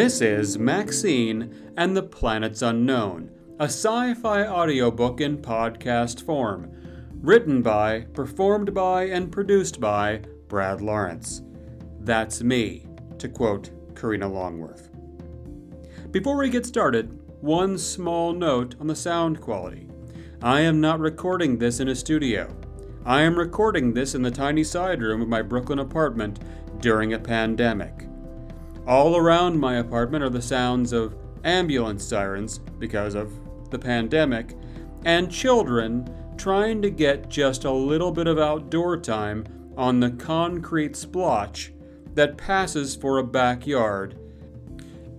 This is Maxine and the Planets Unknown, a sci fi audiobook in podcast form, written by, performed by, and produced by Brad Lawrence. That's me, to quote Karina Longworth. Before we get started, one small note on the sound quality. I am not recording this in a studio. I am recording this in the tiny side room of my Brooklyn apartment during a pandemic. All around my apartment are the sounds of ambulance sirens because of the pandemic, and children trying to get just a little bit of outdoor time on the concrete splotch that passes for a backyard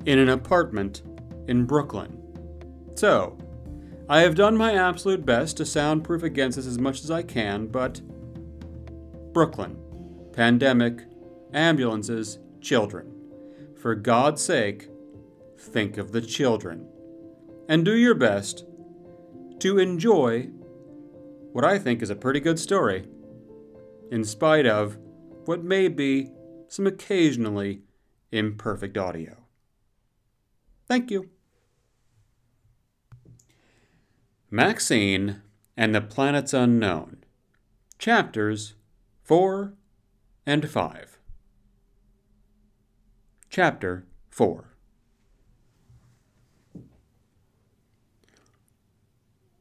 in an apartment in Brooklyn. So, I have done my absolute best to soundproof against this as much as I can, but Brooklyn, pandemic, ambulances, children. For God's sake, think of the children. And do your best to enjoy what I think is a pretty good story, in spite of what may be some occasionally imperfect audio. Thank you. Maxine and the Planets Unknown, Chapters 4 and 5. Chapter 4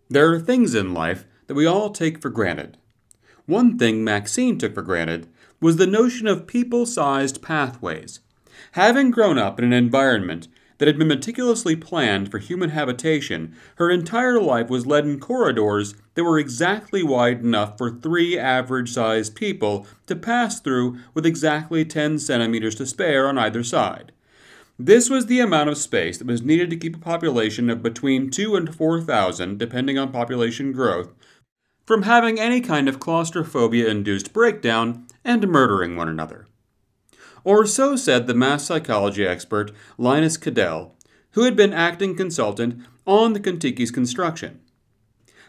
There are things in life that we all take for granted. One thing Maxine took for granted was the notion of people sized pathways. Having grown up in an environment that had been meticulously planned for human habitation, her entire life was led in corridors that were exactly wide enough for three average sized people to pass through with exactly 10 centimeters to spare on either side. This was the amount of space that was needed to keep a population of between 2 and 4,000, depending on population growth, from having any kind of claustrophobia induced breakdown and murdering one another. Or so said the mass psychology expert Linus Cadell, who had been acting consultant on the Contiki's construction.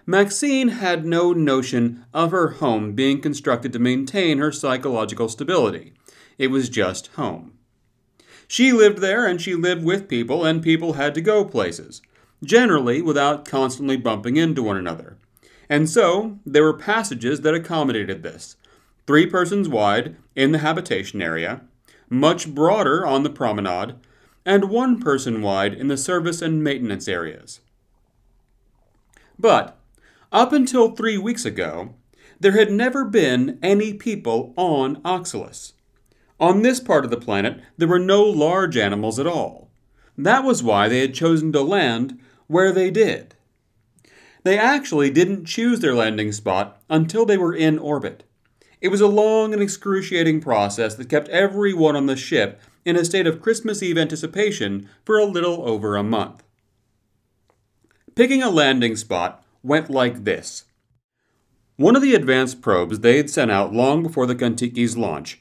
Maxine had no notion of her home being constructed to maintain her psychological stability. It was just home. She lived there and she lived with people, and people had to go places, generally without constantly bumping into one another. And so there were passages that accommodated this three persons wide in the habitation area, much broader on the promenade, and one person wide in the service and maintenance areas. But, up until three weeks ago, there had never been any people on Oxalis. On this part of the planet, there were no large animals at all. That was why they had chosen to land where they did. They actually didn't choose their landing spot until they were in orbit. It was a long and excruciating process that kept everyone on the ship in a state of Christmas Eve anticipation for a little over a month. Picking a landing spot went like this. One of the advanced probes they'd sent out long before the Kontiki's launch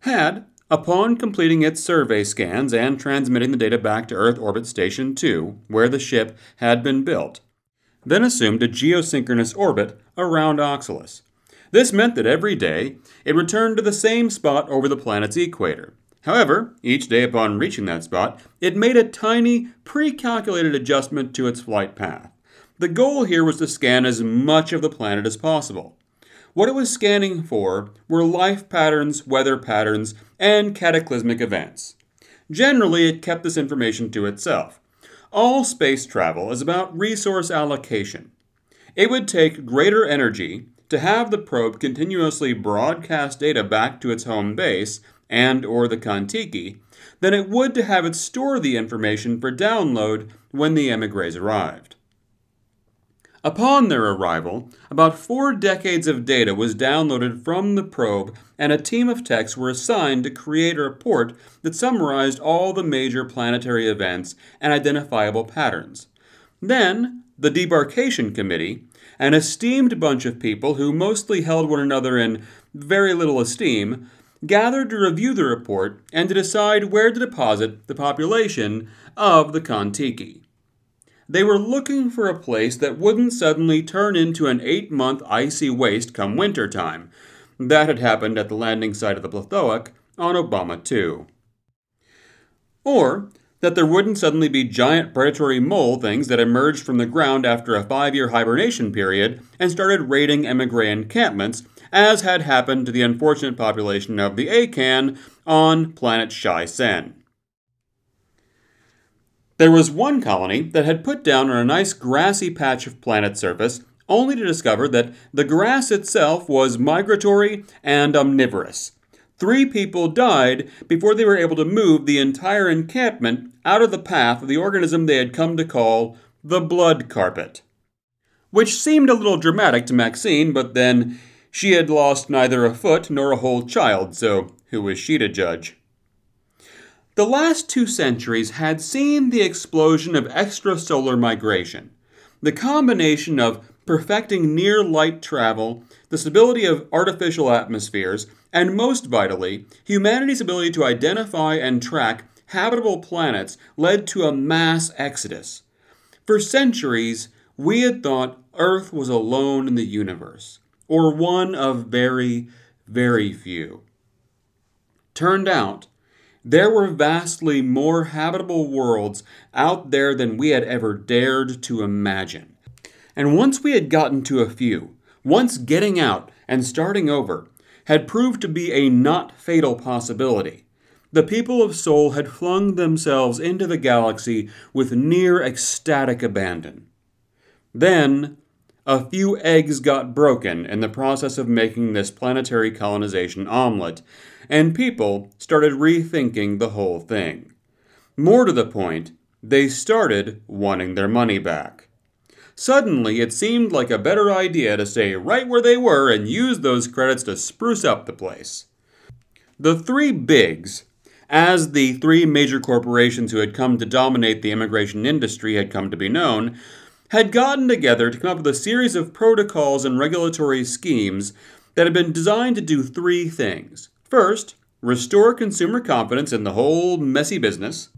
had, upon completing its survey scans and transmitting the data back to Earth Orbit Station 2, where the ship had been built, then assumed a geosynchronous orbit around Oxalis. This meant that every day it returned to the same spot over the planet's equator. However, each day upon reaching that spot, it made a tiny, pre calculated adjustment to its flight path. The goal here was to scan as much of the planet as possible. What it was scanning for were life patterns, weather patterns, and cataclysmic events. Generally, it kept this information to itself. All space travel is about resource allocation. It would take greater energy to have the probe continuously broadcast data back to its home base and or the Kontiki than it would to have it store the information for download when the emigres arrived. Upon their arrival, about four decades of data was downloaded from the probe, and a team of techs were assigned to create a report that summarized all the major planetary events and identifiable patterns. Then, the Debarkation Committee, an esteemed bunch of people who mostly held one another in very little esteem, gathered to review the report and to decide where to deposit the population of the Kontiki. They were looking for a place that wouldn't suddenly turn into an eight month icy waste come winter time. That had happened at the landing site of the Plethoic on Obama 2. Or that there wouldn't suddenly be giant predatory mole things that emerged from the ground after a five year hibernation period and started raiding emigre encampments, as had happened to the unfortunate population of the Akan on planet Shai Sen. There was one colony that had put down on a nice grassy patch of planet surface, only to discover that the grass itself was migratory and omnivorous. Three people died before they were able to move the entire encampment out of the path of the organism they had come to call the blood carpet. Which seemed a little dramatic to Maxine, but then she had lost neither a foot nor a whole child, so who was she to judge? The last two centuries had seen the explosion of extrasolar migration. The combination of perfecting near light travel, the stability of artificial atmospheres, and most vitally, humanity's ability to identify and track habitable planets led to a mass exodus. For centuries, we had thought Earth was alone in the universe, or one of very, very few. Turned out, there were vastly more habitable worlds out there than we had ever dared to imagine. And once we had gotten to a few, once getting out and starting over, had proved to be a not fatal possibility. The people of Sol had flung themselves into the galaxy with near ecstatic abandon. Then, a few eggs got broken in the process of making this planetary colonization omelet, and people started rethinking the whole thing. More to the point, they started wanting their money back. Suddenly, it seemed like a better idea to stay right where they were and use those credits to spruce up the place. The three bigs, as the three major corporations who had come to dominate the immigration industry had come to be known, had gotten together to come up with a series of protocols and regulatory schemes that had been designed to do three things. First, restore consumer confidence in the whole messy business.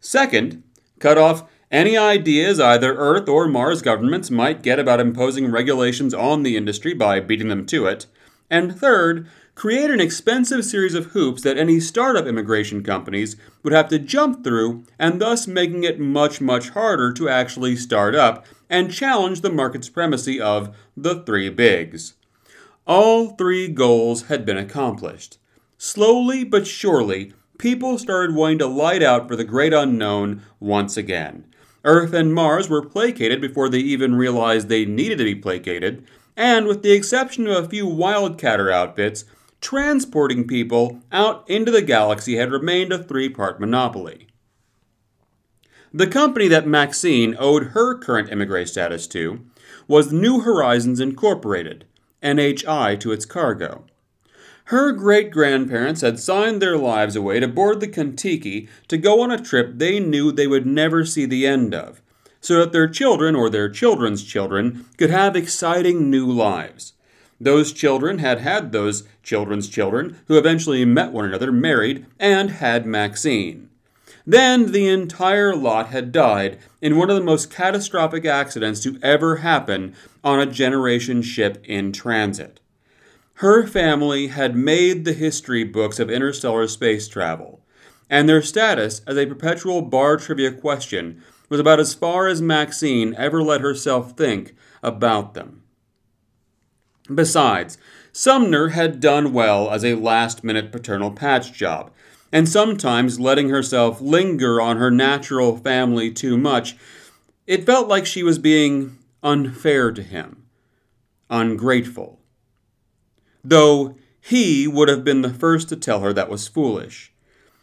Second, cut off any ideas either Earth or Mars governments might get about imposing regulations on the industry by beating them to it. And third, create an expensive series of hoops that any startup immigration companies would have to jump through, and thus making it much, much harder to actually start up and challenge the market supremacy of the three bigs. All three goals had been accomplished. Slowly but surely, people started wanting to light out for the great unknown once again. Earth and Mars were placated before they even realized they needed to be placated, and with the exception of a few wildcatter outfits, transporting people out into the galaxy had remained a three part monopoly. The company that Maxine owed her current emigre status to was New Horizons Incorporated, NHI to its cargo. Her great grandparents had signed their lives away to board the Kontiki to go on a trip they knew they would never see the end of, so that their children or their children's children could have exciting new lives. Those children had had those children's children, who eventually met one another, married, and had Maxine. Then the entire lot had died in one of the most catastrophic accidents to ever happen on a generation ship in transit. Her family had made the history books of interstellar space travel, and their status as a perpetual bar trivia question was about as far as Maxine ever let herself think about them. Besides, Sumner had done well as a last minute paternal patch job, and sometimes letting herself linger on her natural family too much, it felt like she was being unfair to him, ungrateful though he would have been the first to tell her that was foolish.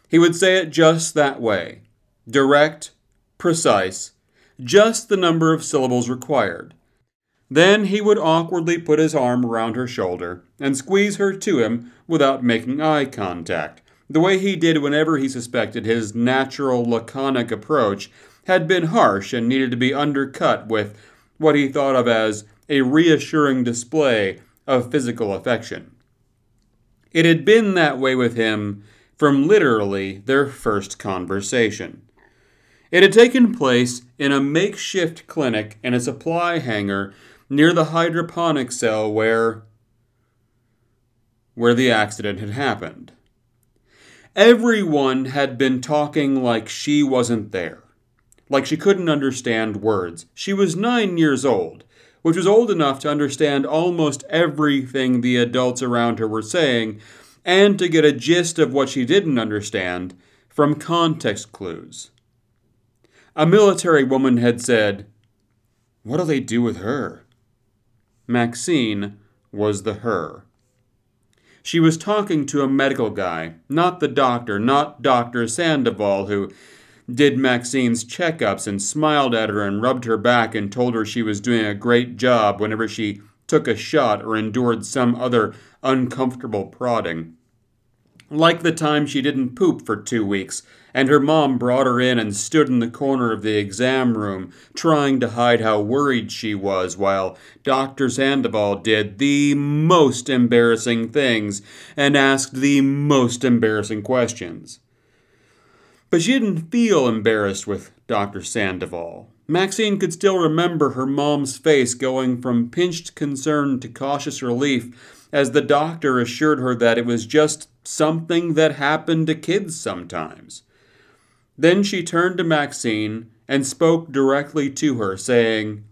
He would say it just that way direct, precise, just the number of syllables required. Then he would awkwardly put his arm around her shoulder and squeeze her to him without making eye contact, the way he did whenever he suspected his natural laconic approach had been harsh and needed to be undercut with what he thought of as a reassuring display of physical affection. It had been that way with him from literally their first conversation. It had taken place in a makeshift clinic in a supply hangar near the hydroponic cell where where the accident had happened. Everyone had been talking like she wasn't there, like she couldn't understand words. She was nine years old, which was old enough to understand almost everything the adults around her were saying, and to get a gist of what she didn't understand from context clues. A military woman had said, What'll they do with her? Maxine was the her. She was talking to a medical guy, not the doctor, not Dr. Sandoval, who did Maxine's checkups and smiled at her and rubbed her back and told her she was doing a great job whenever she took a shot or endured some other uncomfortable prodding. Like the time she didn't poop for two weeks, and her mom brought her in and stood in the corner of the exam room, trying to hide how worried she was, while Dr. Sandoval did the most embarrassing things and asked the most embarrassing questions. But she didn't feel embarrassed with Dr. Sandoval. Maxine could still remember her mom's face going from pinched concern to cautious relief as the doctor assured her that it was just something that happened to kids sometimes. Then she turned to Maxine and spoke directly to her, saying,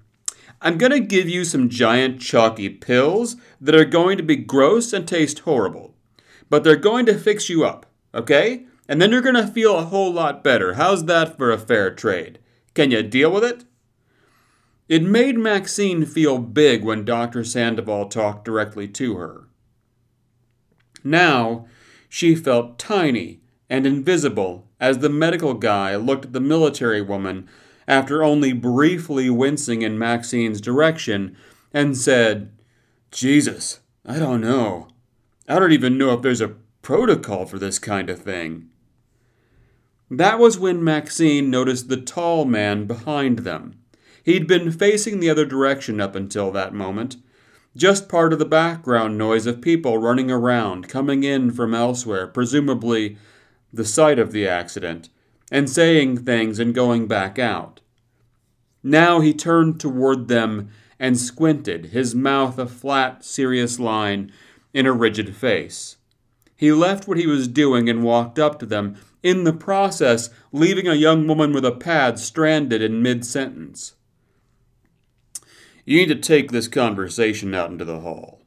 I'm going to give you some giant chalky pills that are going to be gross and taste horrible, but they're going to fix you up, okay? And then you're going to feel a whole lot better. How's that for a fair trade? Can you deal with it? It made Maxine feel big when Dr. Sandoval talked directly to her. Now, she felt tiny and invisible as the medical guy looked at the military woman after only briefly wincing in Maxine's direction and said, Jesus, I don't know. I don't even know if there's a protocol for this kind of thing. That was when Maxine noticed the tall man behind them. He'd been facing the other direction up until that moment, just part of the background noise of people running around, coming in from elsewhere, presumably the site of the accident, and saying things and going back out. Now he turned toward them and squinted, his mouth a flat, serious line in a rigid face. He left what he was doing and walked up to them, in the process, leaving a young woman with a pad stranded in mid sentence. You need to take this conversation out into the hall.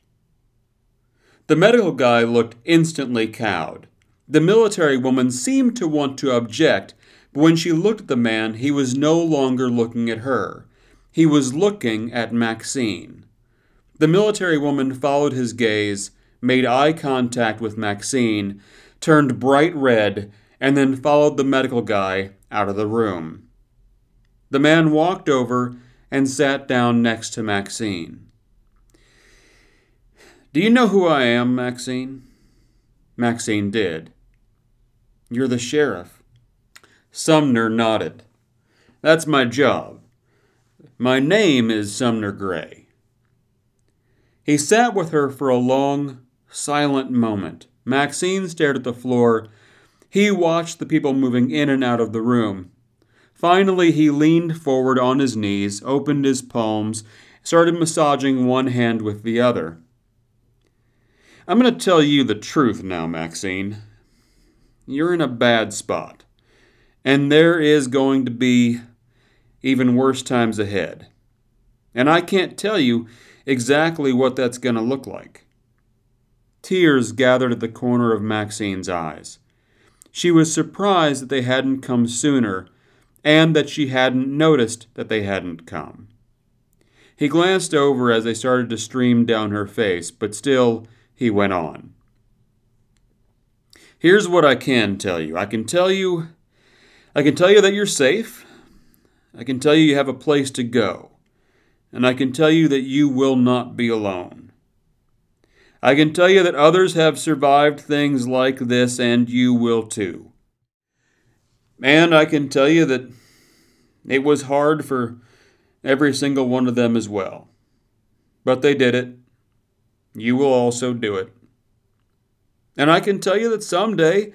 The medical guy looked instantly cowed. The military woman seemed to want to object, but when she looked at the man, he was no longer looking at her. He was looking at Maxine. The military woman followed his gaze, made eye contact with Maxine, turned bright red, and then followed the medical guy out of the room. The man walked over and sat down next to Maxine. Do you know who I am, Maxine? Maxine did. You're the sheriff. Sumner nodded. That's my job. My name is Sumner Gray. He sat with her for a long, silent moment. Maxine stared at the floor. He watched the people moving in and out of the room. Finally, he leaned forward on his knees, opened his palms, started massaging one hand with the other. I'm going to tell you the truth now, Maxine. You're in a bad spot. And there is going to be even worse times ahead. And I can't tell you exactly what that's going to look like. Tears gathered at the corner of Maxine's eyes. She was surprised that they hadn't come sooner and that she hadn't noticed that they hadn't come. He glanced over as they started to stream down her face, but still he went on. Here's what I can tell you. I can tell you I can tell you that you're safe. I can tell you you have a place to go. And I can tell you that you will not be alone. I can tell you that others have survived things like this, and you will too. And I can tell you that it was hard for every single one of them as well. But they did it. You will also do it. And I can tell you that someday,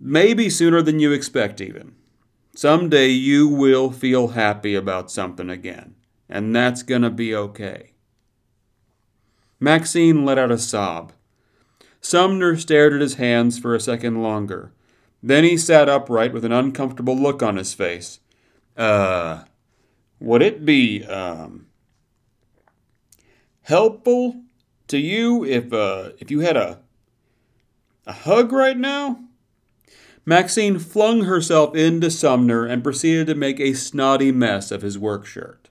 maybe sooner than you expect even, someday you will feel happy about something again. And that's going to be okay. Maxine let out a sob. Sumner stared at his hands for a second longer. Then he sat upright with an uncomfortable look on his face. Uh, would it be, um, helpful to you if, uh, if you had a, a hug right now? Maxine flung herself into Sumner and proceeded to make a snotty mess of his work shirt.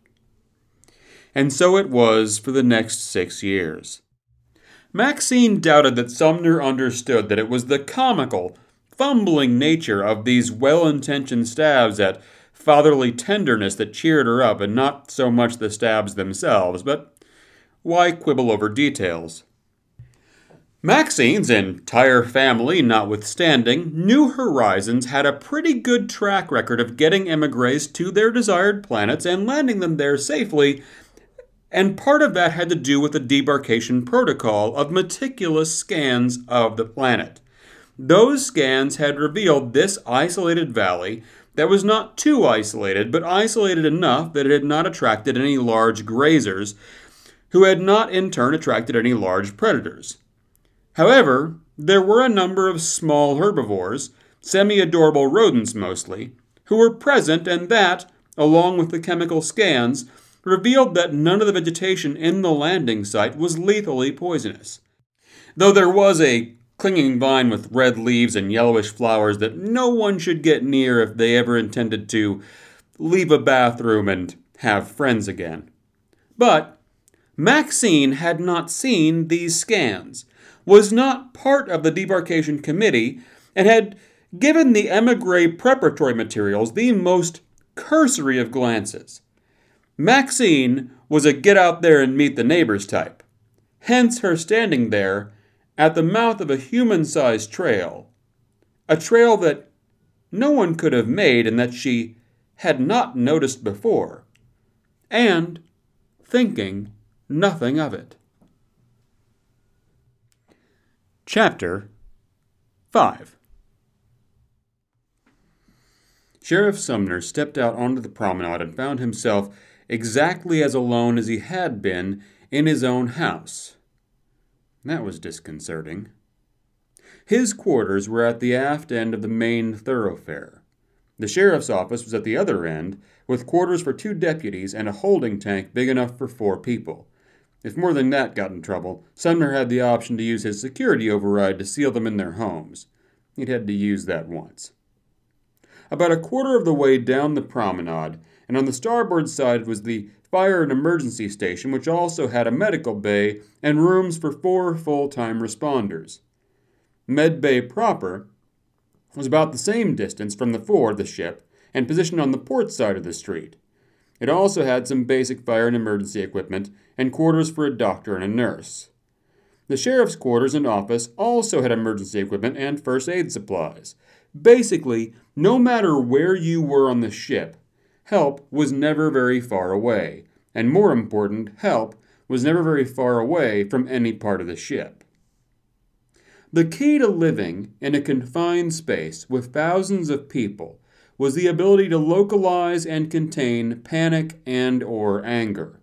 And so it was for the next six years. Maxine doubted that Sumner understood that it was the comical, fumbling nature of these well intentioned stabs at fatherly tenderness that cheered her up, and not so much the stabs themselves, but why quibble over details? Maxine's entire family, notwithstanding, New Horizons had a pretty good track record of getting emigres to their desired planets and landing them there safely and part of that had to do with the debarkation protocol of meticulous scans of the planet. Those scans had revealed this isolated valley that was not too isolated, but isolated enough that it had not attracted any large grazers, who had not in turn attracted any large predators. However, there were a number of small herbivores, semi adorable rodents mostly, who were present, and that, along with the chemical scans, revealed that none of the vegetation in the landing site was lethally poisonous. Though there was a clinging vine with red leaves and yellowish flowers that no one should get near if they ever intended to leave a bathroom and have friends again. But Maxine had not seen these scans, was not part of the debarkation committee, and had given the emigre preparatory materials the most cursory of glances. Maxine was a get out there and meet the neighbors type, hence her standing there at the mouth of a human sized trail, a trail that no one could have made and that she had not noticed before, and thinking nothing of it. Chapter 5 Sheriff Sumner stepped out onto the promenade and found himself exactly as alone as he had been in his own house. That was disconcerting. His quarters were at the aft end of the main thoroughfare. The sheriff's office was at the other end, with quarters for two deputies and a holding tank big enough for four people. If more than that got in trouble, Sumner had the option to use his security override to seal them in their homes. He'd had to use that once. About a quarter of the way down the promenade, and on the starboard side was the fire and emergency station, which also had a medical bay and rooms for four full time responders. Med Bay proper was about the same distance from the fore of the ship and positioned on the port side of the street. It also had some basic fire and emergency equipment and quarters for a doctor and a nurse. The sheriff's quarters and office also had emergency equipment and first aid supplies. Basically, no matter where you were on the ship, help was never very far away, and more important, help was never very far away from any part of the ship. The key to living in a confined space with thousands of people was the ability to localize and contain panic and or anger.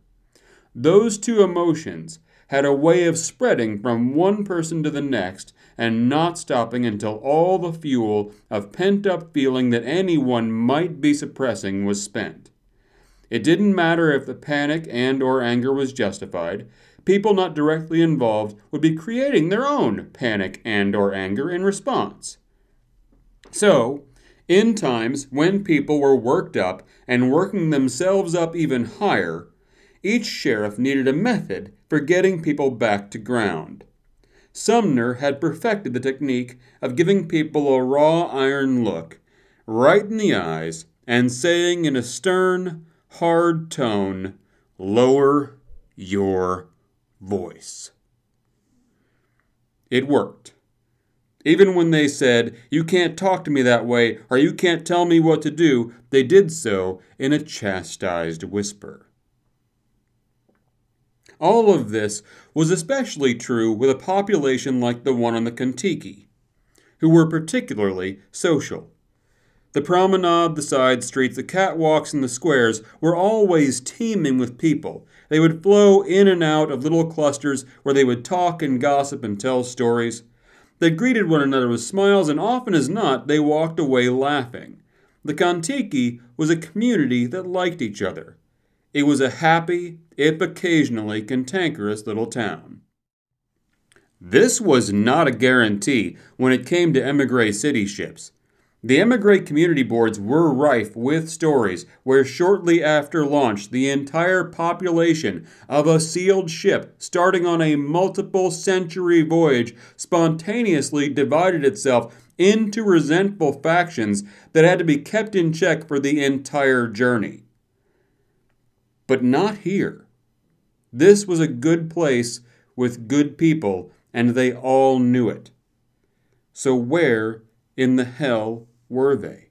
Those two emotions had a way of spreading from one person to the next and not stopping until all the fuel of pent up feeling that anyone might be suppressing was spent. It didn't matter if the panic and or anger was justified. People not directly involved would be creating their own panic and or anger in response. So, in times when people were worked up and working themselves up even higher, each sheriff needed a method for getting people back to ground. Sumner had perfected the technique of giving people a raw iron look, right in the eyes, and saying in a stern, hard tone, Lower your voice. It worked. Even when they said, You can't talk to me that way, or you can't tell me what to do, they did so in a chastised whisper. All of this was especially true with a population like the one on the Contiki, who were particularly social. The promenade, the side streets, the catwalks, and the squares were always teeming with people. They would flow in and out of little clusters where they would talk and gossip and tell stories. They greeted one another with smiles, and often as not, they walked away laughing. The Contiki was a community that liked each other. It was a happy, if occasionally cantankerous little town. This was not a guarantee when it came to emigre city ships. The emigre community boards were rife with stories where shortly after launch the entire population of a sealed ship starting on a multiple century voyage spontaneously divided itself into resentful factions that had to be kept in check for the entire journey. But not here. This was a good place with good people, and they all knew it. So, where in the hell were they?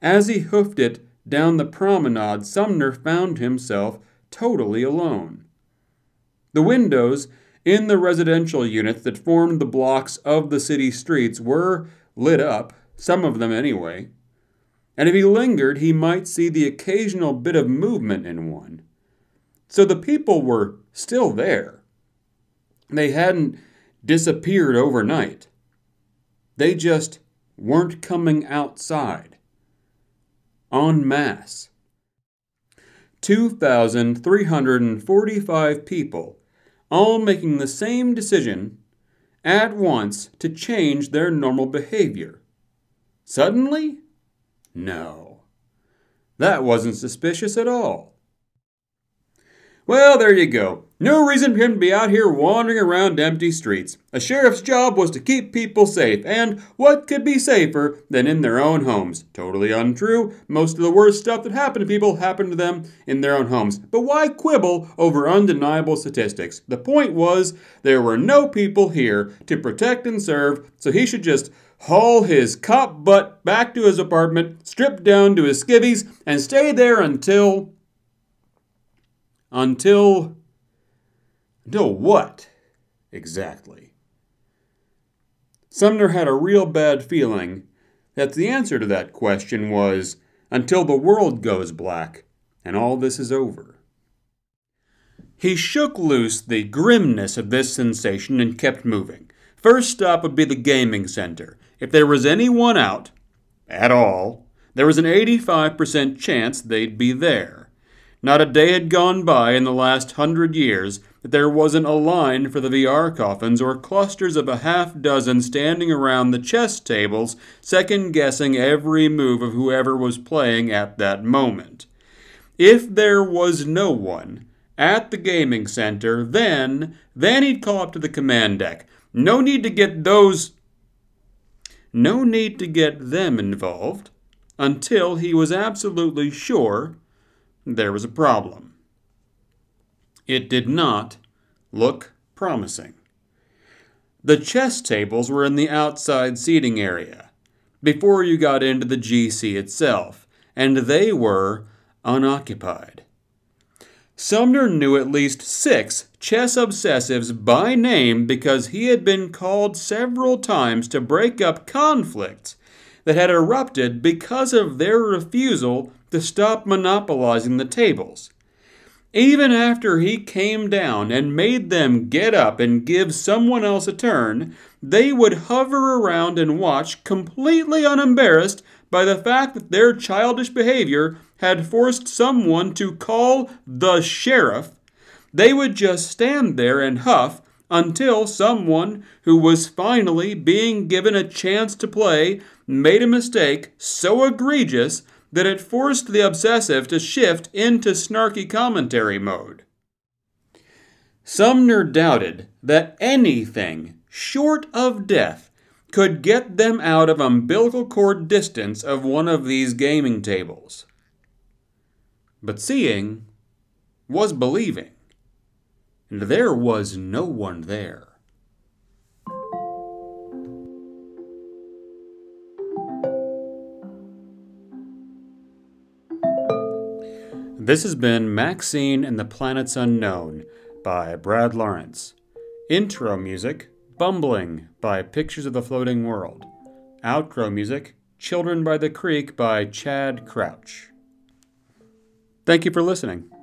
As he hoofed it down the promenade, Sumner found himself totally alone. The windows in the residential units that formed the blocks of the city streets were lit up, some of them anyway, and if he lingered, he might see the occasional bit of movement in one. So the people were still there. They hadn't disappeared overnight. They just weren't coming outside. En masse. 2,345 people, all making the same decision at once to change their normal behavior. Suddenly? No. That wasn't suspicious at all. Well, there you go. No reason for him to be out here wandering around empty streets. A sheriff's job was to keep people safe, and what could be safer than in their own homes? Totally untrue. Most of the worst stuff that happened to people happened to them in their own homes. But why quibble over undeniable statistics? The point was there were no people here to protect and serve, so he should just haul his cop butt back to his apartment, strip down to his skivvies, and stay there until until. Until what? Exactly. Sumner had a real bad feeling that the answer to that question was until the world goes black and all this is over. He shook loose the grimness of this sensation and kept moving. First stop would be the gaming center. If there was anyone out, at all, there was an 85% chance they'd be there. Not a day had gone by in the last hundred years that there wasn't a line for the VR coffins or clusters of a half dozen standing around the chess tables, second guessing every move of whoever was playing at that moment. If there was no one at the gaming center, then, then he'd call up to the command deck. No need to get those. No need to get them involved until he was absolutely sure there was a problem. It did not look promising. The chess tables were in the outside seating area, before you got into the GC itself, and they were unoccupied. Sumner knew at least six chess obsessives by name because he had been called several times to break up conflicts that had erupted because of their refusal to stop monopolizing the tables. Even after he came down and made them get up and give someone else a turn, they would hover around and watch, completely unembarrassed by the fact that their childish behavior had forced someone to call the sheriff. They would just stand there and huff until someone who was finally being given a chance to play made a mistake so egregious that it forced the obsessive to shift into snarky commentary mode. Sumner doubted that anything short of death could get them out of umbilical cord distance of one of these gaming tables. But seeing was believing, and there was no one there. This has been Maxine and the Planets Unknown by Brad Lawrence. Intro music Bumbling by Pictures of the Floating World. Outro music Children by the Creek by Chad Crouch. Thank you for listening.